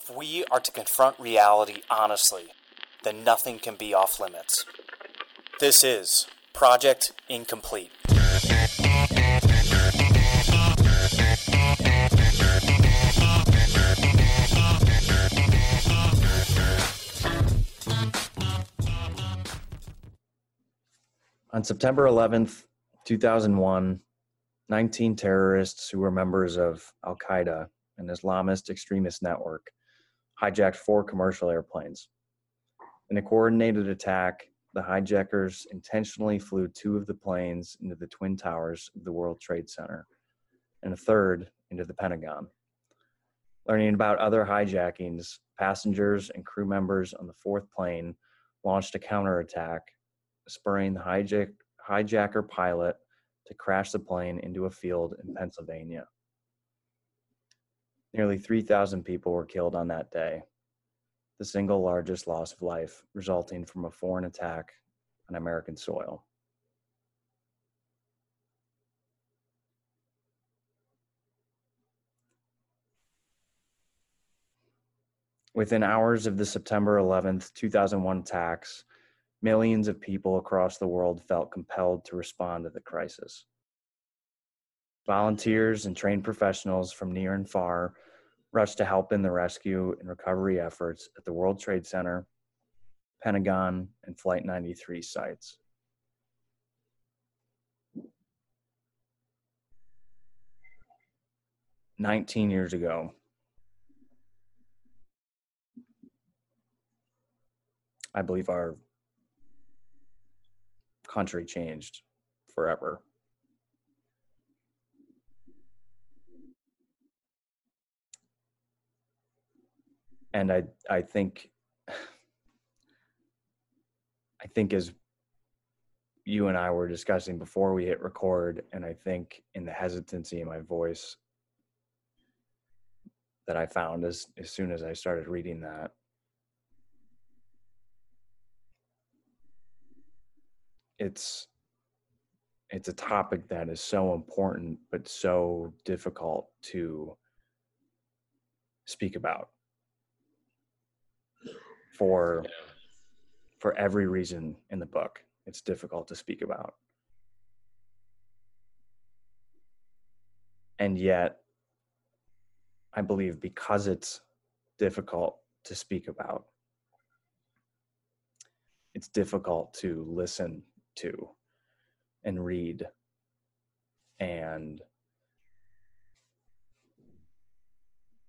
If we are to confront reality honestly, then nothing can be off limits. This is Project Incomplete. On September 11th, 2001, 19 terrorists who were members of Al Qaeda, an Islamist extremist network, hijacked four commercial airplanes. In a coordinated attack, the hijackers intentionally flew two of the planes into the Twin Towers of the World Trade Center and a third into the Pentagon. Learning about other hijackings, passengers and crew members on the fourth plane launched a counterattack, spurring the hijack, hijacker pilot to crash the plane into a field in Pennsylvania. Nearly 3,000 people were killed on that day, the single largest loss of life resulting from a foreign attack on American soil. Within hours of the September 11th, 2001 attacks, millions of people across the world felt compelled to respond to the crisis. Volunteers and trained professionals from near and far rushed to help in the rescue and recovery efforts at the World Trade Center, Pentagon, and Flight 93 sites. Nineteen years ago, I believe our country changed forever. And I I think I think as you and I were discussing before we hit record, and I think in the hesitancy in my voice that I found as as soon as I started reading that it's it's a topic that is so important but so difficult to speak about for Yeah. for every reason in the book it's difficult to speak about and yet i believe because it's difficult to speak about it's difficult to listen to and read and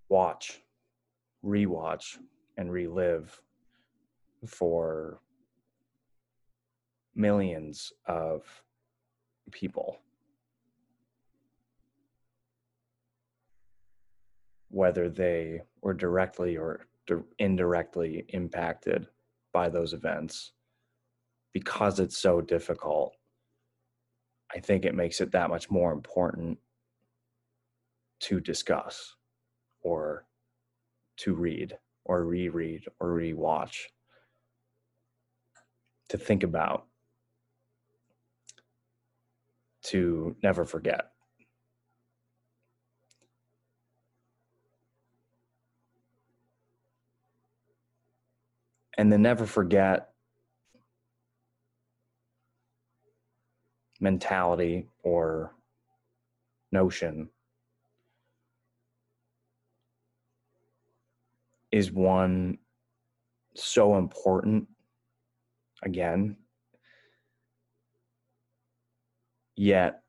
watch, rewatch, and relive for millions of people. Whether they were directly or di- indirectly impacted by those events because it's so difficult, I think it makes it that much more important to discuss or to read or reread or rewatch, to think about, to never forget. And then never forget mentality or notion is one so important again yet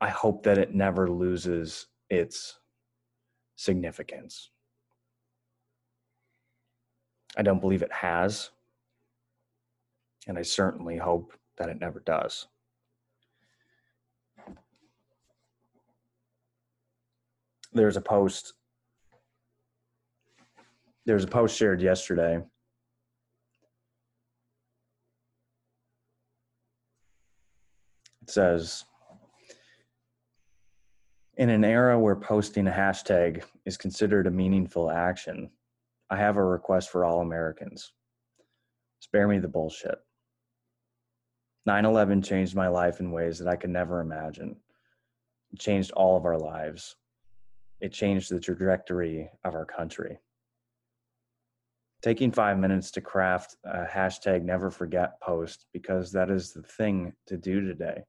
i hope that it never loses its significance i don't believe it has and I certainly hope that it never does. There's a post. There's a post shared yesterday. It says, in an era where posting a hashtag is considered a meaningful action, I have a request for all Americans. Spare me the bullshit. 9 11 changed my life in ways that I could never imagine. It changed all of our lives. it changed the trajectory of our country. Taking five minutes to craft a hashtag never forget post because that is the thing to do today.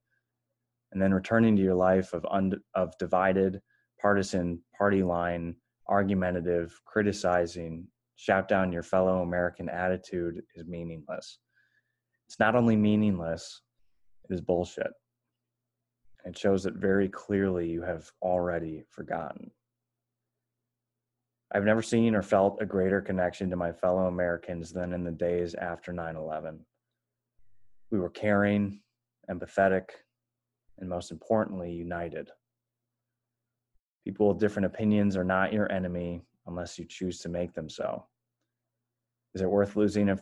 And then returning to your life of, un- of divided, partisan, party line, argumentative, criticizing, shout down your fellow American attitude is meaningless. It's not only meaningless, it is bullshit. It shows that very clearly you have already forgotten. I've never seen or felt a greater connection to my fellow Americans than in the days after 9 11. We were caring, empathetic, and most importantly, united. People with different opinions are not your enemy unless you choose to make them so. Is it worth losing a,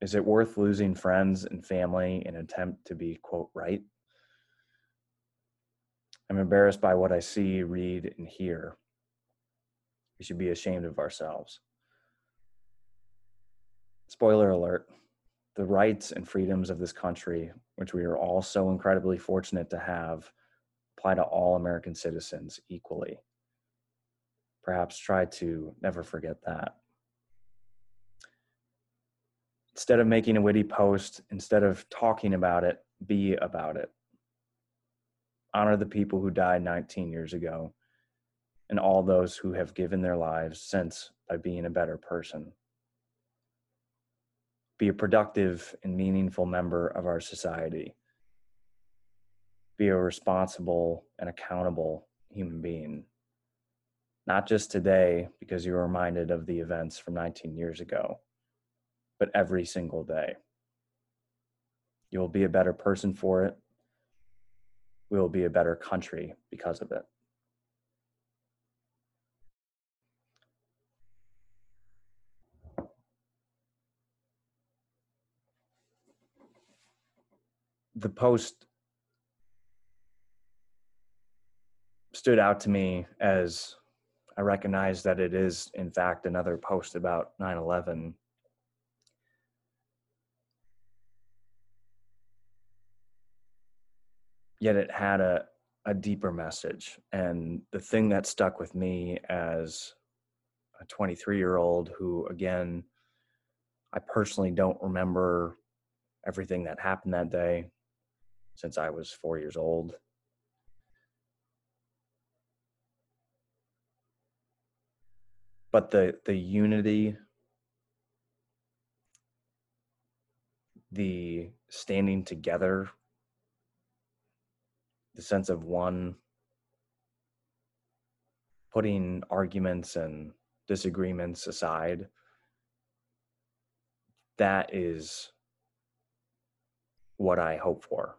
is it worth losing friends and family in an attempt to be quote right? I'm embarrassed by what I see, read, and hear. We should be ashamed of ourselves. Spoiler alert the rights and freedoms of this country, which we are all so incredibly fortunate to have, apply to all American citizens equally. Perhaps try to never forget that. Instead of making a witty post, instead of talking about it, be about it. Honor the people who died 19 years ago and all those who have given their lives since by being a better person. Be a productive and meaningful member of our society. Be a responsible and accountable human being. Not just today, because you are reminded of the events from 19 years ago, but every single day. You will be a better person for it. We will be a better country because of it. The post stood out to me as I recognize that it is, in fact, another post about 9 11. Yet it had a, a deeper message. And the thing that stuck with me as a 23 year old who, again, I personally don't remember everything that happened that day since I was four years old. But the the unity, the standing together, the sense of one, putting arguments and disagreements aside, that is what I hope for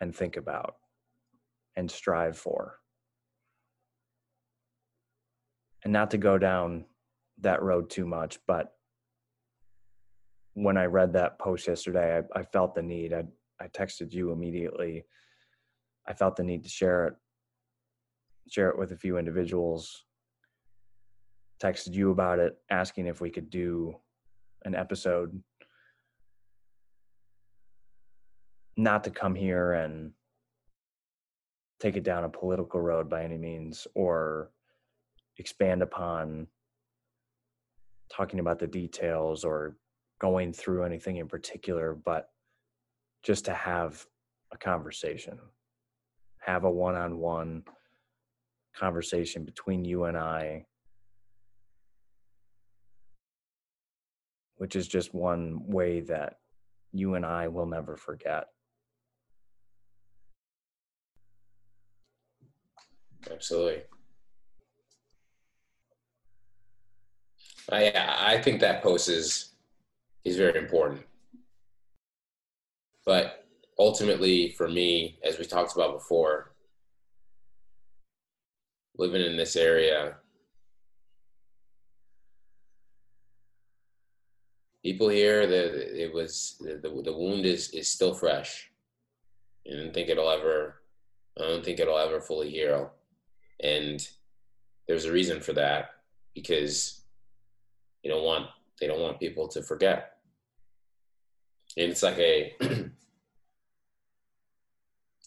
and think about and strive for. And not to go down that road too much, but when I read that post yesterday, I, I felt the need. I, I texted you immediately. I felt the need to share it, share it with a few individuals. Texted you about it, asking if we could do an episode not to come here and take it down a political road by any means or expand upon talking about the details or going through anything in particular, but just to have a conversation, have a one on one conversation between you and I, which is just one way that you and I will never forget. Absolutely. I I think that post is is very important. But ultimately for me, as we talked about before, living in this area, people here that it was the, the, wound is is still fresh. I don't think it'll ever I don't think it'll ever fully heal. And there's a reason for that because you don't want they don't want people to forget. And it's like a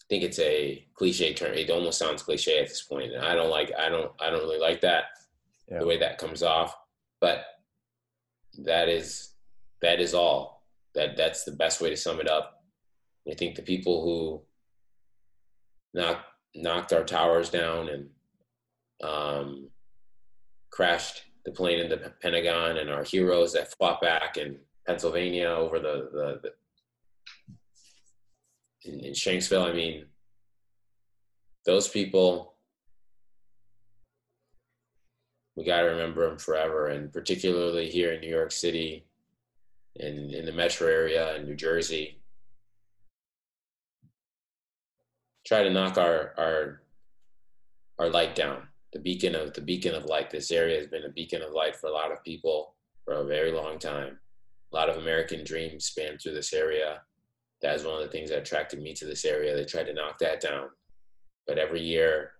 I think it's a cliche term. It almost sounds cliche at this point, and I don't like. I don't. I don't really like that Yeah. the way that comes off. But that is that is all. That that's the best way to sum it up. I think the people who knocked knocked our towers down and um, crashed the plane in the Pentagon, and our heroes that fought back in Pennsylvania over the the, the in, in Shanksville. I mean, those people, we got to remember them forever, and particularly here in New York City, and in the metro area in New Jersey. Try to knock our our our light down. The beacon of the beacon of light. This area has been a beacon of light for a lot of people for a very long time. A lot of American dreams span through this area that is one of the things that attracted me to this area. They tried to knock that down. But every year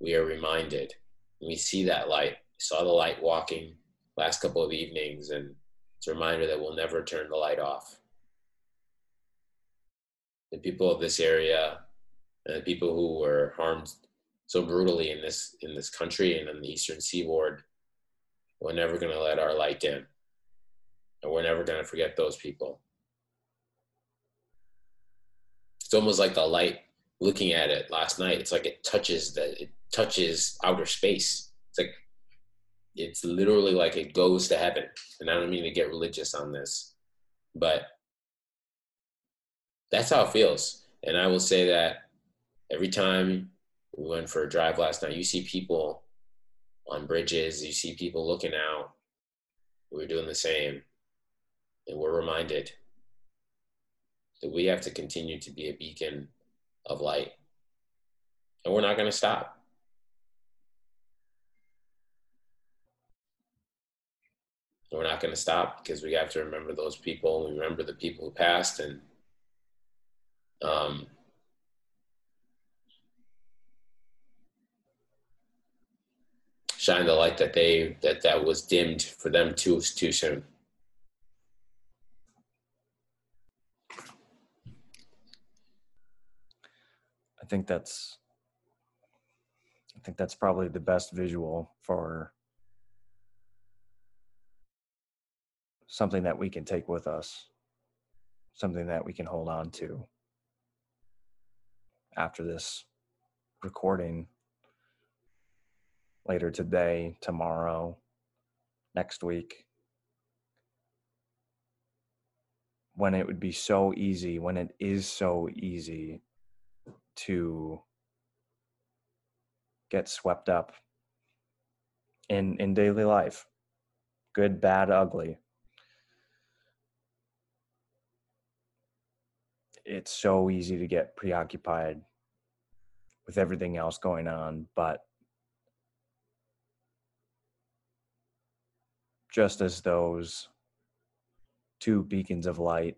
we are reminded, we see that light. Saw the light walking last couple of evenings, and it's a reminder that we'll never turn the light off. The people of this area and the people who were harmed so brutally in this in this country and on the eastern seaboard, we're never gonna let our light dim. And we're never gonna forget those people. It's almost like the light looking at it last night it's like it touches the it touches outer space. It's like it's literally like it goes to heaven. And i don't mean to get religious on this but that's how it feels. And i will say that every time we went for a drive last night you see people on bridges you see people looking out we're doing the same and we're reminded that we have to continue to be a beacon of light. And we're not going to stop. We're not going to stop because we have to remember those people. We remember the people who passed and um, shine the light that they that that was dimmed for them too too soon. I think that's I think that's probably the best visual for something that we can take with us, something that we can hold on to after this recording later today, tomorrow, next week. When it would be so easy, when it is so easy to get swept up in in daily life good bad ugly it's so easy to get preoccupied with everything else going on but just as those two beacons of light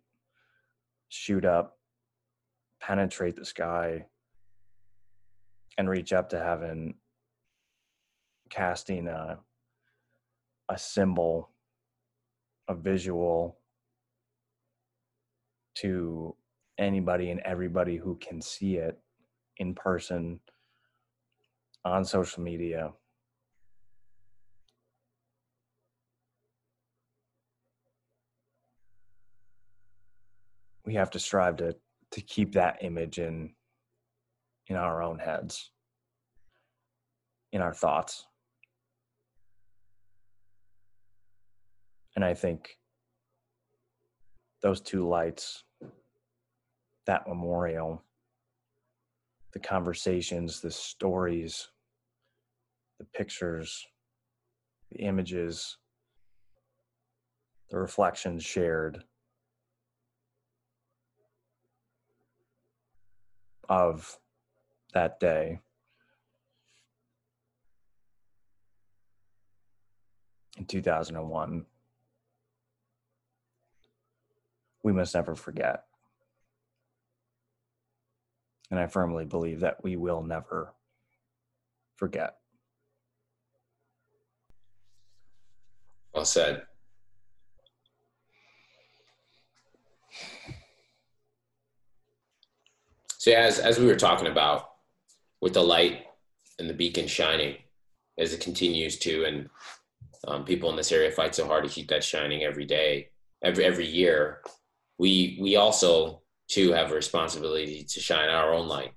shoot up penetrate the sky and reach up to heaven casting a a symbol a visual to anybody and everybody who can see it in person on social media we have to strive to to keep that image in in our own heads. In our thoughts. And i think those two lights that memorial the conversations the stories the pictures the images the reflections shared of that day. In 2001 we must never forget. And i firmly believe that we will never forget. Well said. So as as we were talking about with the light and the beacon shining as it continues to, and um, people in this area fight so hard to keep that shining every day, every every year. We we also too have a responsibility to shine our own light.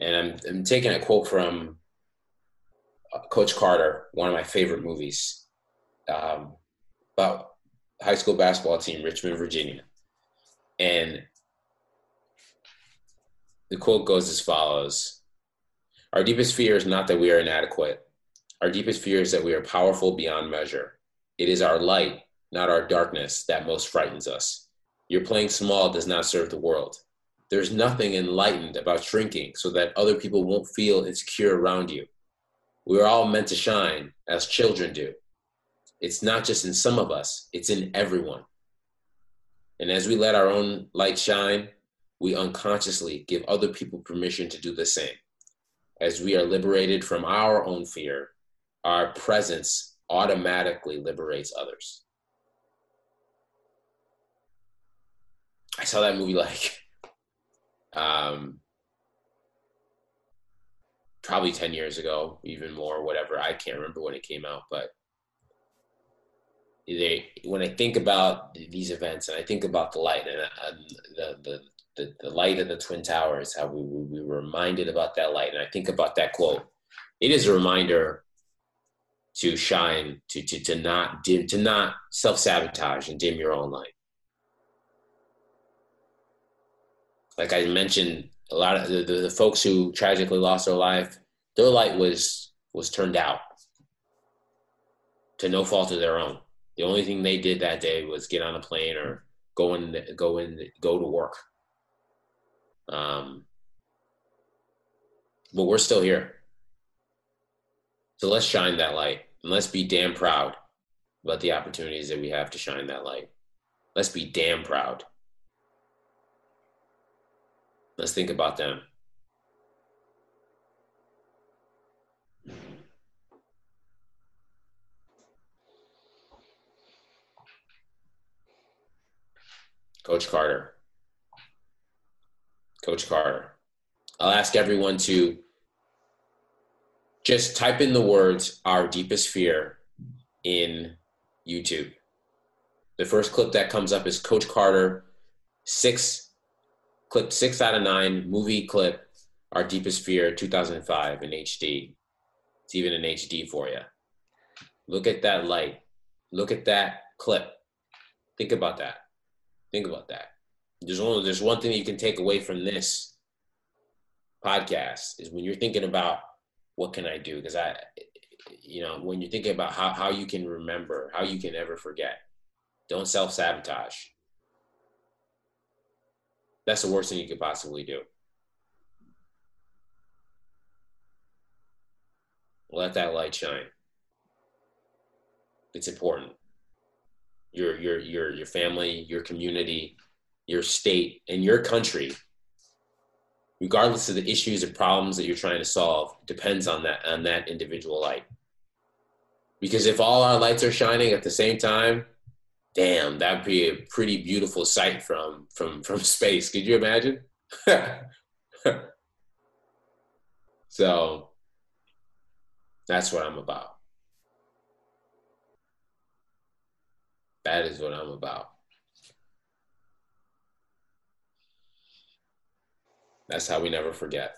And I'm I'm taking a quote from uh, Coach Carter, one of my favorite movies, um, about high school basketball team, Richmond, Virginia, and the quote goes as follows Our deepest fear is not that we are inadequate. Our deepest fear is that we are powerful beyond measure. It is our light, not our darkness, that most frightens us. Your playing small does not serve the world. There's nothing enlightened about shrinking so that other people won't feel insecure around you. We are all meant to shine as children do. It's not just in some of us, it's in everyone. And as we let our own light shine, we unconsciously give other people permission to do the same. As we are liberated from our own fear, our presence automatically liberates others. I saw that movie like um, probably 10 years ago, even more, whatever. I can't remember when it came out, but they, when I think about these events and I think about the light and uh, the, the, the, the light of the Twin Towers, how we, we were reminded about that light. And I think about that quote. It is a reminder to shine, to, to, to not dim, to not self sabotage and dim your own light. Like I mentioned, a lot of the, the, the folks who tragically lost their life, their light was was turned out to no fault of their own. The only thing they did that day was get on a plane or go in, go in, go to work. Um, but we're still here. So let's shine that light and let's be damn proud about the opportunities that we have to shine that light. Let's be damn proud. Let's think about them. Coach Carter. Coach Carter. I'll ask everyone to just type in the words our deepest fear in YouTube. The first clip that comes up is Coach Carter, six clip six out of nine movie clip, Our Deepest Fear 2005 in HD. It's even in HD for you. Look at that light. Look at that clip. Think about that. Think about that. There's only there's one thing you can take away from this podcast is when you're thinking about what can I do? Because I you know, when you're thinking about how, how you can remember, how you can ever forget, don't self sabotage. That's the worst thing you could possibly do. Let that light shine. It's important. Your your your your family, your community, your state, and your country, regardless of the issues and problems that you're trying to solve, depends on that on that individual light. Because if all our lights are shining at the same time, damn, that'd be a pretty beautiful sight from from from space. Could you imagine? so that's what I'm about. That is what I'm about. That's how we never forget.